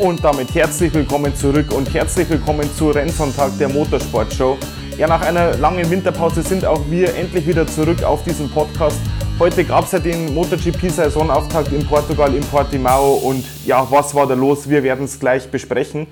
Und damit herzlich willkommen zurück und herzlich willkommen zu Rennsonntag der Motorsportshow. Ja, nach einer langen Winterpause sind auch wir endlich wieder zurück auf diesem Podcast. Heute gab es ja den MotoGP-Saisonauftakt in Portugal, in Portimao und ja, was war da los? Wir werden es gleich besprechen.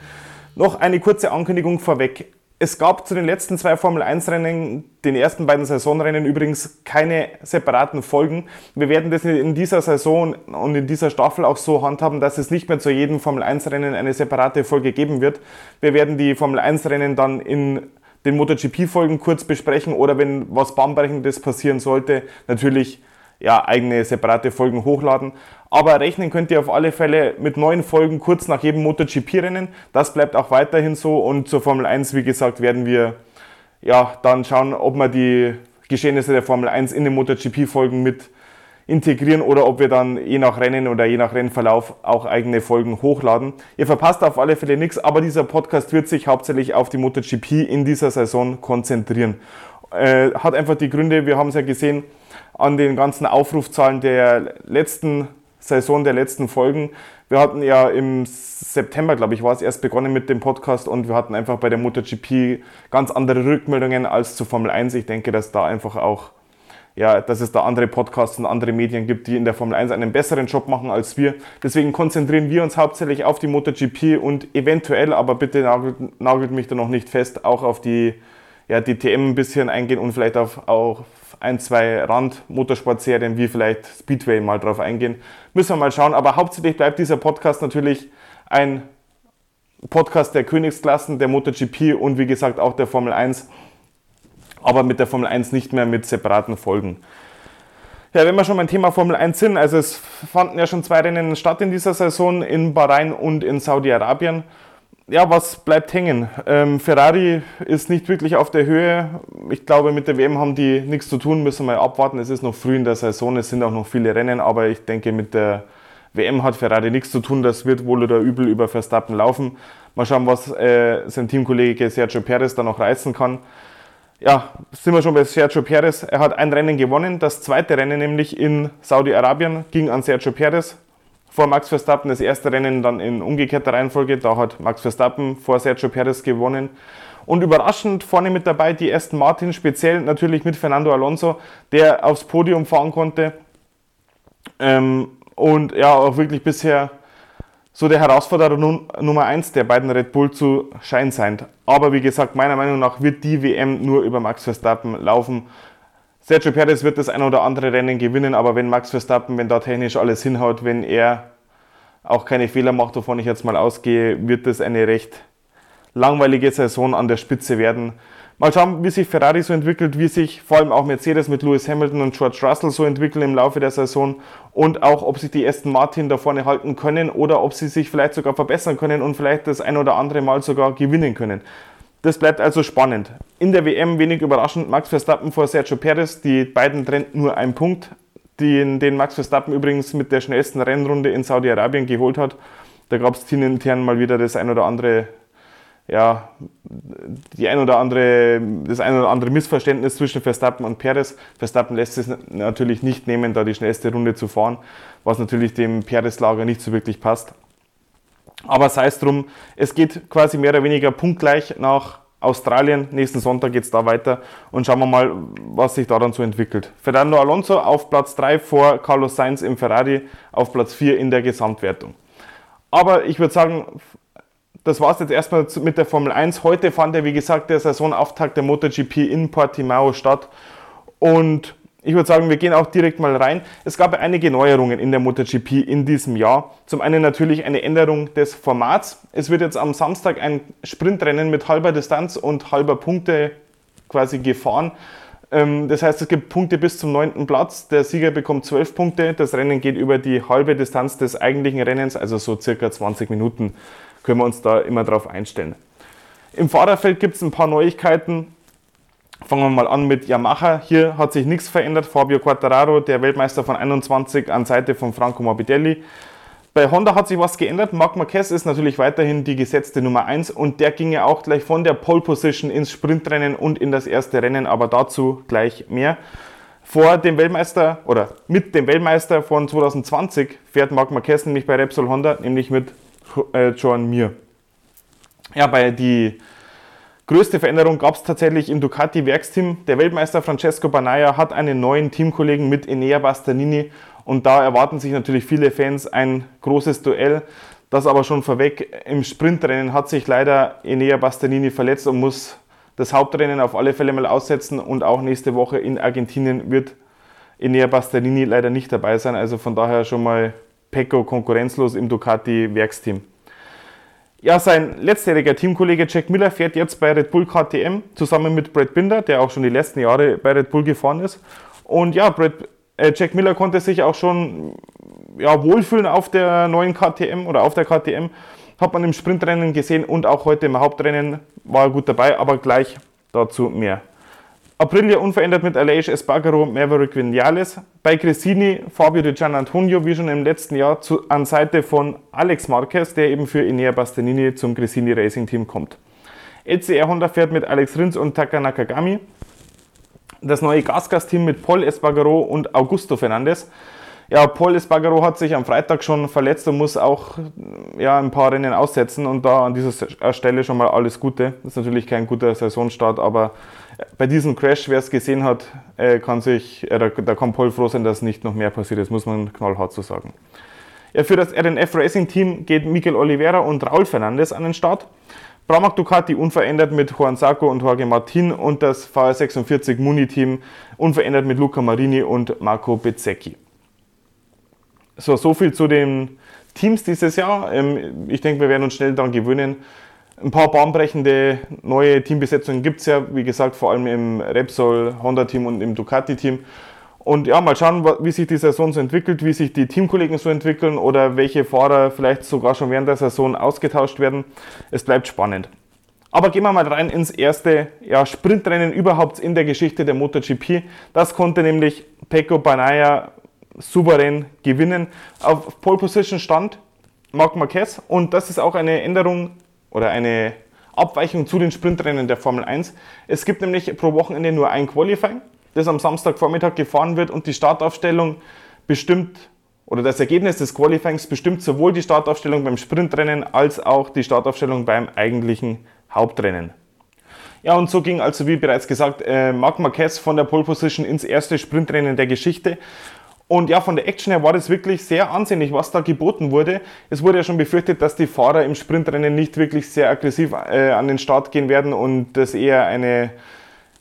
Noch eine kurze Ankündigung vorweg. Es gab zu den letzten zwei Formel 1 Rennen, den ersten beiden Saisonrennen übrigens, keine separaten Folgen. Wir werden das in dieser Saison und in dieser Staffel auch so handhaben, dass es nicht mehr zu jedem Formel 1 Rennen eine separate Folge geben wird. Wir werden die Formel 1 Rennen dann in den MotoGP-Folgen kurz besprechen oder wenn was Bahnbrechendes passieren sollte, natürlich ja, eigene separate Folgen hochladen. Aber rechnen könnt ihr auf alle Fälle mit neuen Folgen kurz nach jedem MotoGP-Rennen. Das bleibt auch weiterhin so und zur Formel 1, wie gesagt, werden wir ja, dann schauen, ob wir die Geschehnisse der Formel 1 in den MotoGP-Folgen mit integrieren oder ob wir dann je nach Rennen oder je nach Rennverlauf auch eigene Folgen hochladen. Ihr verpasst auf alle Fälle nichts, aber dieser Podcast wird sich hauptsächlich auf die MotoGP in dieser Saison konzentrieren. Äh, hat einfach die Gründe, wir haben es ja gesehen, an den ganzen Aufrufzahlen der letzten Saison, der letzten Folgen. Wir hatten ja im September, glaube ich, war es erst begonnen mit dem Podcast und wir hatten einfach bei der MotoGP ganz andere Rückmeldungen als zu Formel 1. Ich denke, dass da einfach auch, ja, dass es da andere Podcasts und andere Medien gibt, die in der Formel 1 einen besseren Job machen als wir. Deswegen konzentrieren wir uns hauptsächlich auf die MotoGP und eventuell, aber bitte nagelt, nagelt mich da noch nicht fest, auch auf die, ja, die TM ein bisschen eingehen und vielleicht auf, auch ein, zwei Rand-Motorsportserien wie vielleicht Speedway mal drauf eingehen. Müssen wir mal schauen. Aber hauptsächlich bleibt dieser Podcast natürlich ein Podcast der Königsklassen, der MotoGP und wie gesagt auch der Formel 1. Aber mit der Formel 1 nicht mehr mit separaten Folgen. Ja, wenn wir schon beim Thema Formel 1 sind, also es fanden ja schon zwei Rennen statt in dieser Saison in Bahrain und in Saudi-Arabien ja, was bleibt hängen? Ähm, Ferrari ist nicht wirklich auf der Höhe. Ich glaube, mit der WM haben die nichts zu tun, müssen wir abwarten. Es ist noch früh in der Saison, es sind auch noch viele Rennen, aber ich denke, mit der WM hat Ferrari nichts zu tun. Das wird wohl oder übel über Verstappen laufen. Mal schauen, was äh, sein Teamkollege Sergio Perez da noch reißen kann. Ja, sind wir schon bei Sergio Perez. Er hat ein Rennen gewonnen. Das zweite Rennen, nämlich in Saudi-Arabien, ging an Sergio Perez vor Max Verstappen das erste Rennen dann in umgekehrter Reihenfolge. Da hat Max Verstappen vor Sergio Perez gewonnen. Und überraschend vorne mit dabei die Aston Martin, speziell natürlich mit Fernando Alonso, der aufs Podium fahren konnte. Ähm, und ja, auch wirklich bisher so der Herausforderer Nummer 1 der beiden Red Bull zu scheinen sein. Aber wie gesagt, meiner Meinung nach wird die WM nur über Max Verstappen laufen. Sergio Perez wird das ein oder andere Rennen gewinnen, aber wenn Max Verstappen, wenn da technisch alles hinhaut, wenn er auch keine Fehler macht, wovon ich jetzt mal ausgehe, wird das eine recht langweilige Saison an der Spitze werden. Mal schauen, wie sich Ferrari so entwickelt, wie sich vor allem auch Mercedes mit Lewis Hamilton und George Russell so entwickeln im Laufe der Saison und auch, ob sich die Aston Martin da vorne halten können oder ob sie sich vielleicht sogar verbessern können und vielleicht das ein oder andere Mal sogar gewinnen können. Das bleibt also spannend. In der WM wenig überraschend Max Verstappen vor Sergio Perez. Die beiden trennen nur einen Punkt, den, den Max Verstappen übrigens mit der schnellsten Rennrunde in Saudi-Arabien geholt hat. Da gab es teamintern mal wieder das ein oder andere, ja, die ein oder andere, das ein oder andere Missverständnis zwischen Verstappen und Perez. Verstappen lässt es natürlich nicht nehmen, da die schnellste Runde zu fahren, was natürlich dem Perez-Lager nicht so wirklich passt. Aber sei es drum, es geht quasi mehr oder weniger punktgleich nach Australien. Nächsten Sonntag geht es da weiter und schauen wir mal, was sich daran so entwickelt. Fernando Alonso auf Platz 3 vor Carlos Sainz im Ferrari auf Platz 4 in der Gesamtwertung. Aber ich würde sagen, das war es jetzt erstmal mit der Formel 1. Heute fand ja, wie gesagt, der Saisonauftakt der MotoGP in Portimao statt. Und ich würde sagen, wir gehen auch direkt mal rein. Es gab einige Neuerungen in der MotoGP in diesem Jahr. Zum einen natürlich eine Änderung des Formats. Es wird jetzt am Samstag ein Sprintrennen mit halber Distanz und halber Punkte quasi gefahren. Ähm, das heißt, es gibt Punkte bis zum neunten Platz. Der Sieger bekommt zwölf Punkte. Das Rennen geht über die halbe Distanz des eigentlichen Rennens, also so circa 20 Minuten können wir uns da immer drauf einstellen. Im Fahrerfeld gibt es ein paar Neuigkeiten. Fangen wir mal an mit Yamaha. Hier hat sich nichts verändert. Fabio Quartararo, der Weltmeister von 21 an Seite von Franco Morbidelli. Bei Honda hat sich was geändert. Marc Marquez ist natürlich weiterhin die gesetzte Nummer 1 und der ging ja auch gleich von der Pole Position ins Sprintrennen und in das erste Rennen, aber dazu gleich mehr. Vor dem Weltmeister oder mit dem Weltmeister von 2020 fährt Marc Marquez nämlich bei Repsol Honda, nämlich mit äh, Joan Mir. Ja, bei die größte Veränderung gab es tatsächlich im Ducati-Werksteam. Der Weltmeister Francesco Banaya hat einen neuen Teamkollegen mit Enea Bastanini und da erwarten sich natürlich viele Fans ein großes Duell. Das aber schon vorweg, im Sprintrennen hat sich leider Enea Bastanini verletzt und muss das Hauptrennen auf alle Fälle mal aussetzen und auch nächste Woche in Argentinien wird Enea Bastanini leider nicht dabei sein. Also von daher schon mal Pecco konkurrenzlos im Ducati Werksteam. Ja, sein letztjähriger Teamkollege Jack Miller fährt jetzt bei Red Bull KTM zusammen mit Brad Binder, der auch schon die letzten Jahre bei Red Bull gefahren ist. Und ja, Brad, äh, Jack Miller konnte sich auch schon ja, wohlfühlen auf der neuen KTM oder auf der KTM. Hat man im Sprintrennen gesehen und auch heute im Hauptrennen war er gut dabei, aber gleich dazu mehr. Aprilia unverändert mit Aleix Espargaro, Maverick Vinales. Bei Cressini Fabio Di Gianantonio, wie schon im letzten Jahr, zu, an Seite von Alex Marquez, der eben für Inea Bastianini zum Cressini Racing Team kommt. LCR Honda fährt mit Alex Rins und Taka Nakagami. Das neue Gasgas-Team mit Paul Espargaro und Augusto Fernandes. Ja, Paul Espargaro hat sich am Freitag schon verletzt und muss auch ja, ein paar Rennen aussetzen. Und da an dieser Stelle schon mal alles Gute. Das ist natürlich kein guter Saisonstart, aber bei diesem Crash, wer es gesehen hat, äh, kann sich, äh, da, da, kann Paul froh sein, dass nicht noch mehr passiert ist, muss man knallhart so sagen. Ja, für das RNF Racing Team geht Miguel Oliveira und Raul Fernandes an den Start. Pramac Ducati unverändert mit Juan Sarko und Jorge Martin und das VR46 Muni Team unverändert mit Luca Marini und Marco Bezzecchi. So, so viel zu den Teams dieses Jahr. Ähm, ich denke, wir werden uns schnell daran gewöhnen. Ein paar bahnbrechende neue Teambesetzungen gibt es ja, wie gesagt, vor allem im Repsol Honda-Team und im Ducati-Team. Und ja, mal schauen, wie sich die Saison so entwickelt, wie sich die Teamkollegen so entwickeln oder welche Fahrer vielleicht sogar schon während der Saison ausgetauscht werden. Es bleibt spannend. Aber gehen wir mal rein ins erste ja, Sprintrennen überhaupt in der Geschichte der MotoGP. Das konnte nämlich Pecco Banaya souverän gewinnen. Auf Pole Position stand Marc Marquez und das ist auch eine Änderung oder eine Abweichung zu den Sprintrennen der Formel 1. Es gibt nämlich pro Wochenende nur ein Qualifying, das am Samstagvormittag gefahren wird und die Startaufstellung bestimmt oder das Ergebnis des Qualifyings bestimmt sowohl die Startaufstellung beim Sprintrennen als auch die Startaufstellung beim eigentlichen Hauptrennen. Ja, und so ging also, wie bereits gesagt, äh, Marc Marquez von der Pole Position ins erste Sprintrennen der Geschichte. Und ja, von der Action her war das wirklich sehr ansehnlich, was da geboten wurde. Es wurde ja schon befürchtet, dass die Fahrer im Sprintrennen nicht wirklich sehr aggressiv äh, an den Start gehen werden und das eher eine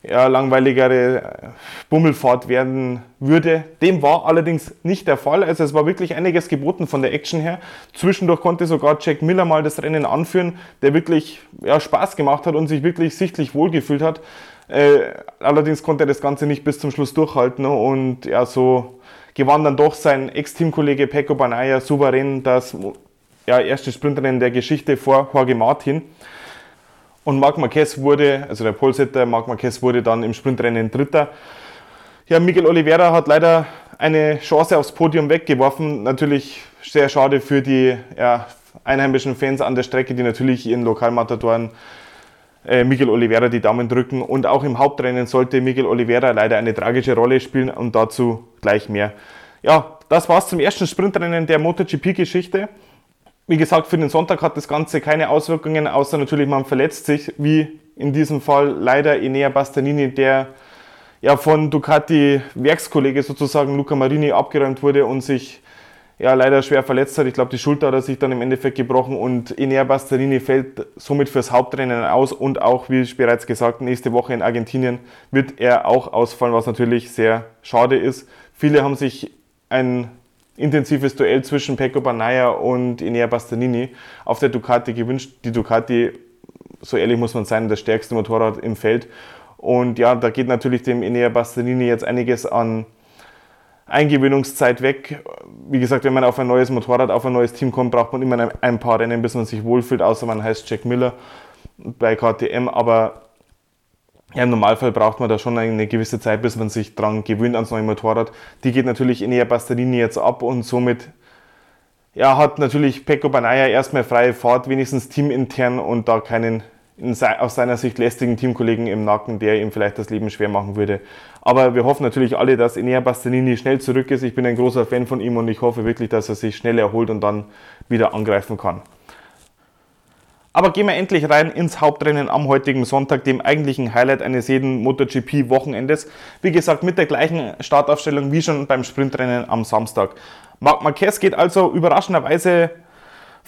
ja, langweiligere äh, Bummelfahrt werden würde. Dem war allerdings nicht der Fall. Also es war wirklich einiges geboten von der Action her. Zwischendurch konnte sogar Jack Miller mal das Rennen anführen, der wirklich ja, Spaß gemacht hat und sich wirklich sichtlich wohlgefühlt hat. Äh, allerdings konnte er das Ganze nicht bis zum Schluss durchhalten und ja, so gewann dann doch sein Ex-Teamkollege Pecco Banaya souverän das ja, erste Sprintrennen der Geschichte vor Jorge Martin. Und Marc Marquez wurde, also der Polsetter Marc Marquez wurde dann im Sprintrennen Dritter. Ja, Miguel Oliveira hat leider eine Chance aufs Podium weggeworfen. Natürlich sehr schade für die ja, einheimischen Fans an der Strecke, die natürlich ihren Lokalmatadoren Miguel Oliveira die Daumen drücken. Und auch im Hauptrennen sollte Miguel Oliveira leider eine tragische Rolle spielen und dazu gleich mehr. Ja, das war's zum ersten Sprintrennen der MotoGP-Geschichte. Wie gesagt, für den Sonntag hat das Ganze keine Auswirkungen, außer natürlich man verletzt sich, wie in diesem Fall leider Enea Bastanini, der ja von Ducati Werkskollege sozusagen Luca Marini abgeräumt wurde und sich ja, leider schwer verletzt hat. Ich glaube, die Schulter hat er sich dann im Endeffekt gebrochen und Enea Bastarini fällt somit fürs Hauptrennen aus und auch, wie bereits gesagt, nächste Woche in Argentinien wird er auch ausfallen, was natürlich sehr schade ist. Viele haben sich ein intensives Duell zwischen Pecco Banaya und Enea Bastanini auf der Ducati gewünscht. Die Ducati, so ehrlich muss man sein, das stärkste Motorrad im Feld. Und ja, da geht natürlich dem Enea Bastanini jetzt einiges an Eingewöhnungszeit weg. Wie gesagt, wenn man auf ein neues Motorrad, auf ein neues Team kommt, braucht man immer ein paar Rennen, bis man sich wohlfühlt, außer man heißt Jack Miller bei KTM. Aber ja, im Normalfall braucht man da schon eine gewisse Zeit, bis man sich dran gewöhnt ans neue Motorrad. Die geht natürlich in der Basterini jetzt ab und somit ja, hat natürlich Pecco Banaya erstmal freie Fahrt, wenigstens teamintern und da keinen aus seiner Sicht lästigen Teamkollegen im Nacken, der ihm vielleicht das Leben schwer machen würde. Aber wir hoffen natürlich alle, dass Enea Bastianini schnell zurück ist. Ich bin ein großer Fan von ihm und ich hoffe wirklich, dass er sich schnell erholt und dann wieder angreifen kann. Aber gehen wir endlich rein ins Hauptrennen am heutigen Sonntag, dem eigentlichen Highlight eines jeden MotoGP-Wochenendes. Wie gesagt, mit der gleichen Startaufstellung wie schon beim Sprintrennen am Samstag. Marc Marquez geht also überraschenderweise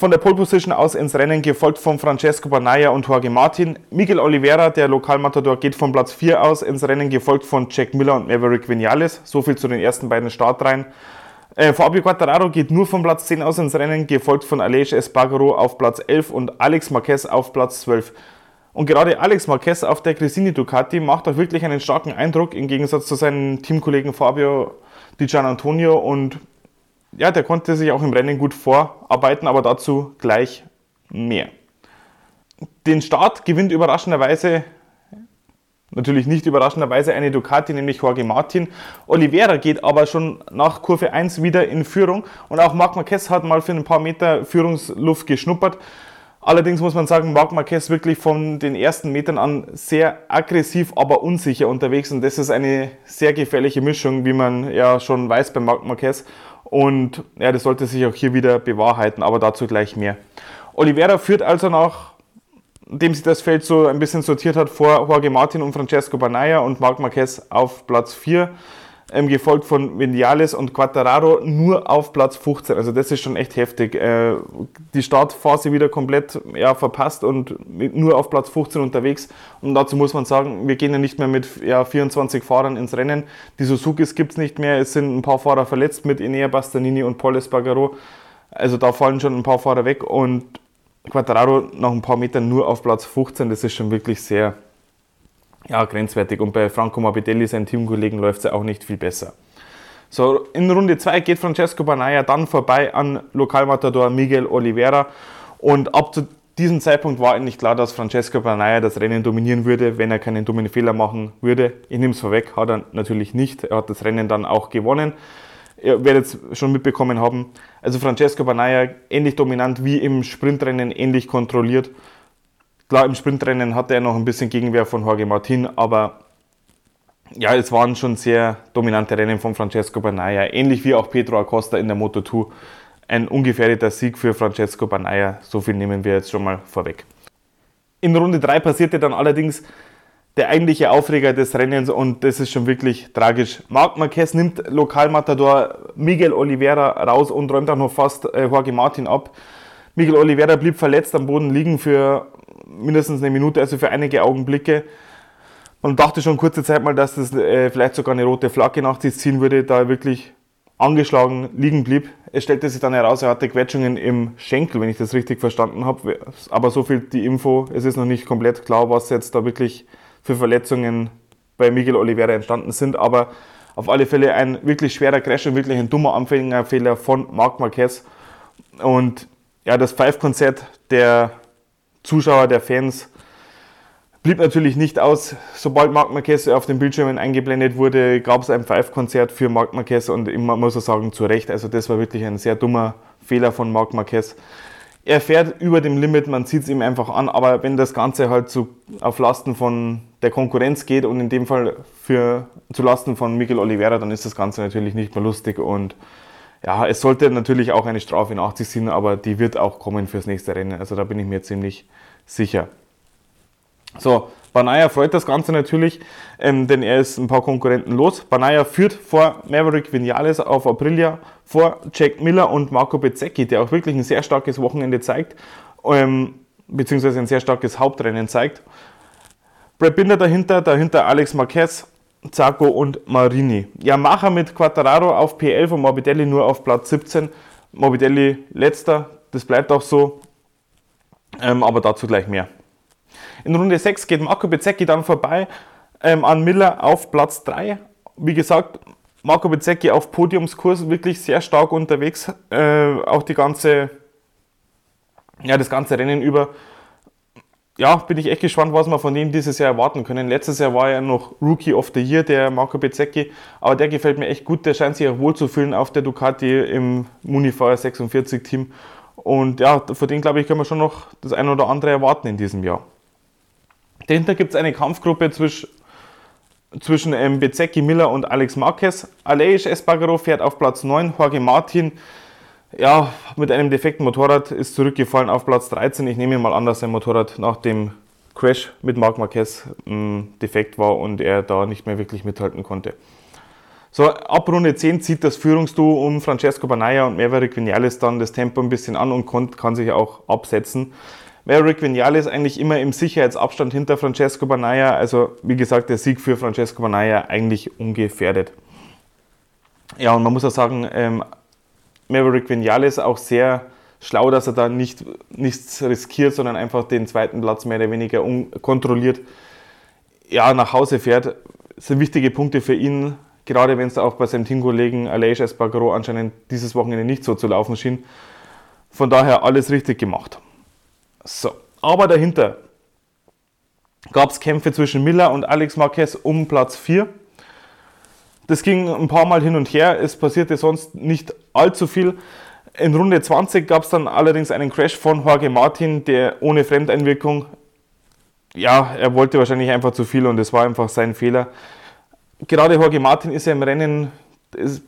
von der Pole Position aus ins Rennen, gefolgt von Francesco Banaya und Jorge Martin. Miguel Oliveira, der Lokalmatador, geht von Platz 4 aus ins Rennen, gefolgt von Jack Miller und Maverick Vinales. So viel zu den ersten beiden Startreihen. Äh, Fabio Quattararo geht nur von Platz 10 aus ins Rennen, gefolgt von Aleix Espargaro auf Platz 11 und Alex Marquez auf Platz 12. Und gerade Alex Marquez auf der Cresini Ducati macht auch wirklich einen starken Eindruck im Gegensatz zu seinen Teamkollegen Fabio Di Gian Antonio und ja, der konnte sich auch im Rennen gut vorarbeiten, aber dazu gleich mehr. Den Start gewinnt überraschenderweise, natürlich nicht überraschenderweise, eine Ducati, nämlich Jorge Martin. Oliveira geht aber schon nach Kurve 1 wieder in Führung und auch Marc Marquez hat mal für ein paar Meter Führungsluft geschnuppert. Allerdings muss man sagen, Marc Marquez wirklich von den ersten Metern an sehr aggressiv, aber unsicher unterwegs und das ist eine sehr gefährliche Mischung, wie man ja schon weiß bei Marc Marquez. Und ja, das sollte sich auch hier wieder bewahrheiten, aber dazu gleich mehr. Oliveira führt also nach, nachdem sich das Feld so ein bisschen sortiert hat, vor Jorge Martin und Francesco Banaya und Marc Marquez auf Platz 4 ähm, gefolgt von Vinales und Quattararo nur auf Platz 15. Also das ist schon echt heftig. Äh, die Startphase wieder komplett ja, verpasst und nur auf Platz 15 unterwegs. Und dazu muss man sagen, wir gehen ja nicht mehr mit ja, 24 Fahrern ins Rennen. Die Suzukis gibt es nicht mehr. Es sind ein paar Fahrer verletzt mit Enea Bastanini und Paul Espargaro. Also da fallen schon ein paar Fahrer weg und Quattararo nach ein paar Metern nur auf Platz 15. Das ist schon wirklich sehr, ja, grenzwertig. Und bei Franco Morbidelli, seinen Teamkollegen, läuft es ja auch nicht viel besser. So, in Runde 2 geht Francesco Banaya dann vorbei an Lokalmatador Miguel Oliveira. Und ab zu diesem Zeitpunkt war eigentlich klar, dass Francesco Banaya das Rennen dominieren würde, wenn er keinen dummen Fehler machen würde. Ich nehme es vorweg, hat er natürlich nicht. Er hat das Rennen dann auch gewonnen. Ihr werdet es schon mitbekommen haben. Also Francesco Banaya ähnlich dominant wie im Sprintrennen, ähnlich kontrolliert. Klar, im Sprintrennen hatte er noch ein bisschen Gegenwehr von Jorge Martin, aber ja, es waren schon sehr dominante Rennen von Francesco Banaya, ähnlich wie auch Pedro Acosta in der Moto2. Ein ungefährdeter Sieg für Francesco Banaya, so viel nehmen wir jetzt schon mal vorweg. In Runde 3 passierte dann allerdings der eigentliche Aufreger des Rennens und das ist schon wirklich tragisch. Marc Marquez nimmt Lokalmatador Miguel Oliveira raus und räumt auch noch fast äh, Jorge Martin ab. Miguel Oliveira blieb verletzt am Boden liegen für mindestens eine Minute, also für einige Augenblicke. Man dachte schon kurze Zeit mal, dass das äh, vielleicht sogar eine rote Flagge nach sich ziehen würde, da er wirklich angeschlagen liegen blieb. Es stellte sich dann heraus, er hatte Quetschungen im Schenkel, wenn ich das richtig verstanden habe. Aber so viel die Info, es ist noch nicht komplett klar, was jetzt da wirklich für Verletzungen bei Miguel Oliveira entstanden sind. Aber auf alle Fälle ein wirklich schwerer Crash und wirklich ein dummer Anfängerfehler von Marc Marquez. Und ja, das Five-Konzert der Zuschauer, der Fans blieb natürlich nicht aus. Sobald Marc Marquez auf den Bildschirmen eingeblendet wurde, gab es ein Five-Konzert für Marc Marquez und man muss auch sagen, zu Recht. Also das war wirklich ein sehr dummer Fehler von Marc Marquez. Er fährt über dem Limit, man sieht es ihm einfach an, aber wenn das Ganze halt zu, auf Lasten von der Konkurrenz geht und in dem Fall für, zu Lasten von Miguel Oliveira, dann ist das Ganze natürlich nicht mehr lustig und ja, es sollte natürlich auch eine Strafe nach sich ziehen, aber die wird auch kommen fürs nächste Rennen. Also da bin ich mir ziemlich sicher. So, Banaya freut das Ganze natürlich, ähm, denn er ist ein paar Konkurrenten los. Banaya führt vor Maverick Vinales auf Aprilia, vor Jack Miller und Marco Bezzecchi, der auch wirklich ein sehr starkes Wochenende zeigt, ähm, beziehungsweise ein sehr starkes Hauptrennen zeigt. Brad Binder dahinter, dahinter Alex Marquez, Zacco und Marini. Yamaha mit Quattararo auf P11 und Morbidelli nur auf Platz 17. Morbidelli letzter, das bleibt auch so, ähm, aber dazu gleich mehr. In Runde 6 geht Marco Bezzecchi dann vorbei ähm, an Miller auf Platz 3. Wie gesagt, Marco Bezzecchi auf Podiumskurs wirklich sehr stark unterwegs, äh, auch die ganze, ja, das ganze Rennen über ja, bin ich echt gespannt, was wir von ihm dieses Jahr erwarten können. Letztes Jahr war er noch Rookie of the Year, der Marco Bezzecchi, aber der gefällt mir echt gut. Der scheint sich auch wohl zu fühlen auf der Ducati im Munifire 46 Team. Und ja, von dem glaube ich, können wir schon noch das eine oder andere erwarten in diesem Jahr. Dahinter gibt es eine Kampfgruppe zwischen, zwischen ähm, Bezzecchi, Miller und Alex Marquez. Aleix Espargaro fährt auf Platz 9, Jorge Martin ja, mit einem defekten Motorrad ist zurückgefallen auf Platz 13. Ich nehme mal an, dass sein Motorrad nach dem Crash mit Marc Marquez mh, defekt war und er da nicht mehr wirklich mithalten konnte. So, ab Runde 10 zieht das Führungsduo um Francesco Banaya und Maverick Vinales dann das Tempo ein bisschen an und kann, kann sich auch absetzen. Maverick Vinales eigentlich immer im Sicherheitsabstand hinter Francesco Banaya, also wie gesagt, der Sieg für Francesco Banaya eigentlich ungefährdet. Ja, und man muss auch sagen, ähm, Maverick Vinales auch sehr schlau, dass er da nicht, nichts riskiert, sondern einfach den zweiten Platz mehr oder weniger unkontrolliert ja, nach Hause fährt. Das sind wichtige Punkte für ihn gerade wenn es auch bei seinem Teamkollegen Aleix Espargaro anscheinend dieses Wochenende nicht so zu laufen schien. Von daher alles richtig gemacht. So, aber dahinter gab es Kämpfe zwischen Miller und Alex Marquez um Platz 4. Das ging ein paar Mal hin und her, es passierte sonst nicht allzu viel. In Runde 20 gab es dann allerdings einen Crash von Jorge Martin, der ohne Fremdeinwirkung, ja, er wollte wahrscheinlich einfach zu viel und es war einfach sein Fehler gerade Jorge Martin ist ja im Rennen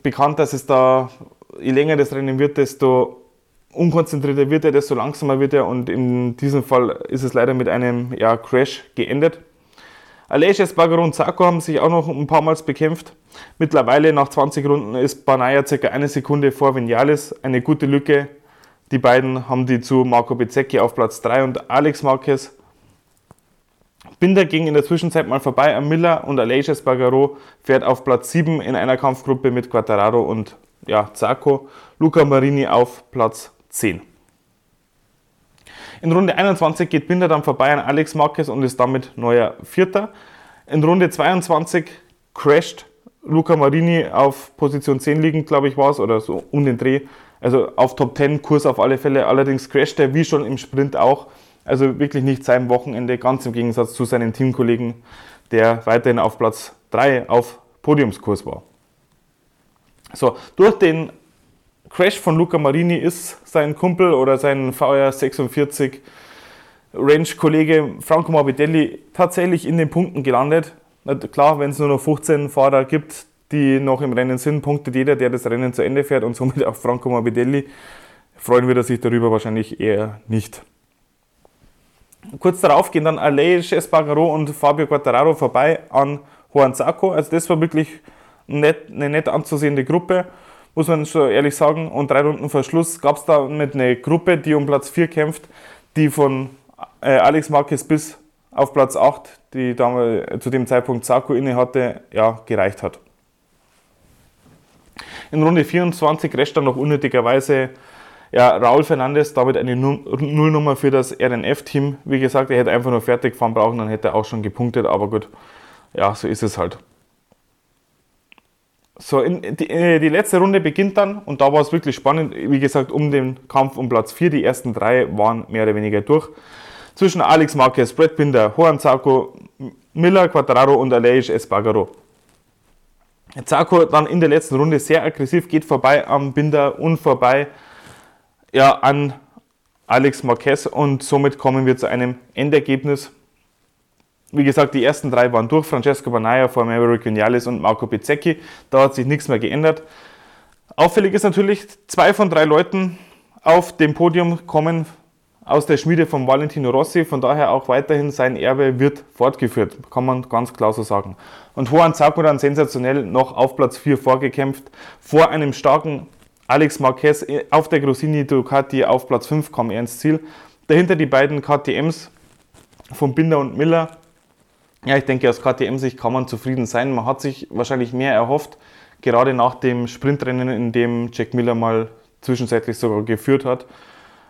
bekannt, dass es da, je länger das Rennen wird, desto unkonzentrierter wird er, desto langsamer wird er und in diesem Fall ist es leider mit einem ja, Crash geendet. Und Zarco haben sich auch noch ein paar Mal bekämpft. Mittlerweile nach 20 Runden ist Banaya circa eine Sekunde vor Vinales, eine gute Lücke. Die beiden haben die zu Marco Bezzecchi auf Platz 3 und Alex Marquez Binder ging in der Zwischenzeit mal vorbei an Miller und Aleix Espargaro fährt auf Platz 7 in einer Kampfgruppe mit Quattararo und ja, Zacco. Luca Marini auf Platz 10. In Runde 21 geht Binder dann vorbei an Alex Marquez und ist damit neuer Vierter. In Runde 22 crasht Luca Marini auf Position 10 liegend, glaube ich, war es, oder so um den Dreh. Also auf Top 10 Kurs auf alle Fälle. Allerdings crasht er wie schon im Sprint auch also wirklich nicht sein Wochenende, ganz im Gegensatz zu seinen Teamkollegen, der weiterhin auf Platz 3 auf Podiumskurs war. So, durch den Crash von Luca Marini ist sein Kumpel oder sein VR 46 Range-Kollege Franco Morbidelli tatsächlich in den Punkten gelandet. Klar, wenn es nur noch 15 Fahrer gibt, die noch im Rennen sind, punktet jeder, der das Rennen zu Ende fährt und somit auch Franco Morbidelli. Freuen wir sich darüber wahrscheinlich eher nicht. Kurz darauf gehen dann Aleix Espargaro und Fabio Quattararo vorbei an Juan Zarco. Also das war wirklich nett, eine nett anzusehende Gruppe, muss man schon ehrlich sagen. Und drei Runden vor Schluss gab es da mit eine Gruppe, die um Platz 4 kämpft, die von äh, Alex Marquez bis auf Platz 8, die damals, zu dem Zeitpunkt Zarco inne hatte, ja, gereicht hat. In Runde 24 rescht dann noch unnötigerweise ja, Raul Fernandes, damit eine Nullnummer für das RNF-Team. Wie gesagt, er hätte einfach nur fertig fahren brauchen, dann hätte er auch schon gepunktet, aber gut, ja, so ist es halt. So, in, die, äh, die, letzte Runde beginnt dann und da war es wirklich spannend. Wie gesagt, um den Kampf um Platz 4. Die ersten drei waren mehr oder weniger durch. Zwischen Alex Marquez, Brett Binder, Juan Zarco, Miller, Quattraro und Aleix Espargaro. Zarco dann in der letzten Runde sehr aggressiv, geht vorbei am Binder und vorbei ja, an Alex Marquez und somit kommen wir zu einem Endergebnis. Wie gesagt, die ersten drei waren durch. Francesco Banaya vor Maverick Vinales und Marco Bezzecchi. Da hat sich nichts mehr geändert. Auffällig ist natürlich, zwei von drei Leuten auf dem Podium kommen aus der Schmiede von Valentino Rossi. Von daher auch weiterhin sein Erbe wird fortgeführt. Kann man ganz klar so sagen. Und Juan dann sensationell noch auf Platz 4 vorgekämpft. Vor einem starken Alex Marquez auf der Grosini Ducati auf Platz 5 kam er ins Ziel. Dahinter die beiden KTMs von Binder und Miller. Ja, ich denke, aus KTM-Sicht kann man zufrieden sein. Man hat sich wahrscheinlich mehr erhofft, gerade nach dem Sprintrennen, in dem Jack Miller mal zwischenzeitlich sogar geführt hat.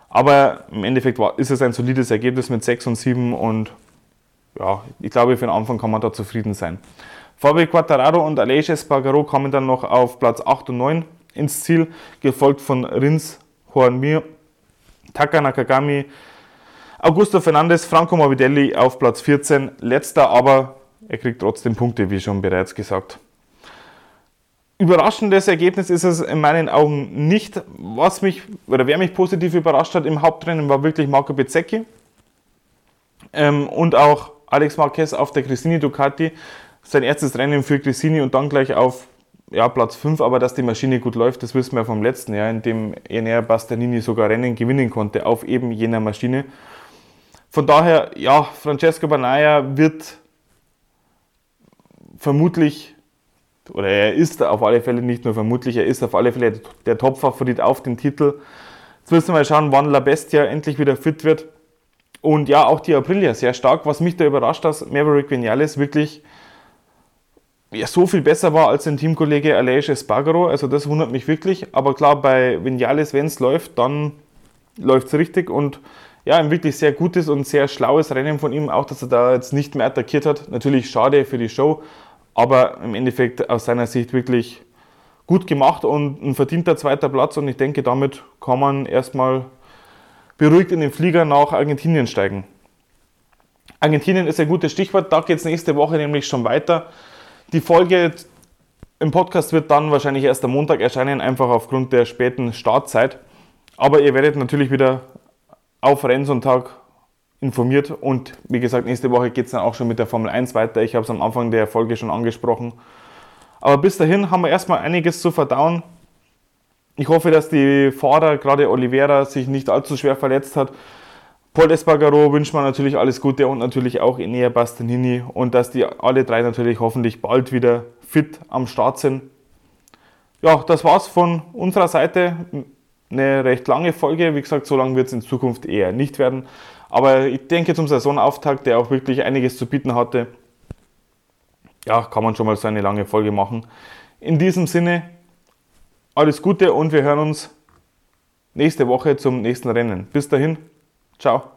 Aber im Endeffekt war, ist es ein solides Ergebnis mit 6 und 7 und ja, ich glaube, für den Anfang kann man da zufrieden sein. Fabio Quattararo und Aleix Espargaro kamen dann noch auf Platz 8 und 9 ins Ziel, gefolgt von Rins Juan Taka Nakagami, Augusto Fernandes, Franco Morbidelli auf Platz 14, letzter, aber er kriegt trotzdem Punkte, wie schon bereits gesagt. Überraschendes Ergebnis ist es in meinen Augen nicht. Was mich, oder wer mich positiv überrascht hat im Hauptrennen, war wirklich Marco Bezzecchi ähm, und auch Alex Marquez auf der Cristini Ducati. Sein erstes Rennen für Cristini und dann gleich auf ja, Platz 5, aber dass die Maschine gut läuft, das wissen wir vom letzten Jahr, in dem Enea Bastianini sogar Rennen gewinnen konnte auf eben jener Maschine. Von daher, ja, Francesco Banaya wird vermutlich, oder er ist auf alle Fälle nicht nur vermutlich, er ist auf alle Fälle der Top-Favorit auf den Titel. Jetzt müssen wir mal schauen, wann La Bestia endlich wieder fit wird. Und ja, auch die Aprilia sehr stark. Was mich da überrascht, dass Maverick Vinales wirklich ja, so viel besser war als sein Teamkollege Aleix Espargaro. Also das wundert mich wirklich. Aber klar, bei Vinales, wenn es läuft, dann läuft es richtig. Und ja, ein wirklich sehr gutes und sehr schlaues Rennen von ihm. Auch, dass er da jetzt nicht mehr attackiert hat. Natürlich schade für die Show. Aber im Endeffekt aus seiner Sicht wirklich gut gemacht und ein verdienter zweiter Platz. Und ich denke, damit kann man erstmal beruhigt in den Flieger nach Argentinien steigen. Argentinien ist ein gutes Stichwort, da geht es nächste Woche nämlich schon weiter. Die Folge im Podcast wird dann wahrscheinlich erst am Montag erscheinen, einfach aufgrund der späten Startzeit. Aber ihr werdet natürlich wieder auf Rennsonntag informiert und wie gesagt, nächste Woche geht es dann auch schon mit der Formel 1 weiter. Ich habe es am Anfang der Folge schon angesprochen. Aber bis dahin haben wir erstmal einiges zu verdauen. Ich hoffe, dass die Fahrer, gerade Oliveira, sich nicht allzu schwer verletzt hat. Paul Espargaro wünscht man natürlich alles Gute und natürlich auch Enea Bastianini und dass die alle drei natürlich hoffentlich bald wieder fit am Start sind. Ja, das war's von unserer Seite. Eine recht lange Folge. Wie gesagt, so lange wird es in Zukunft eher nicht werden. Aber ich denke zum Saisonauftakt, der auch wirklich einiges zu bieten hatte, ja, kann man schon mal so eine lange Folge machen. In diesem Sinne, alles Gute und wir hören uns nächste Woche zum nächsten Rennen. Bis dahin, ciao.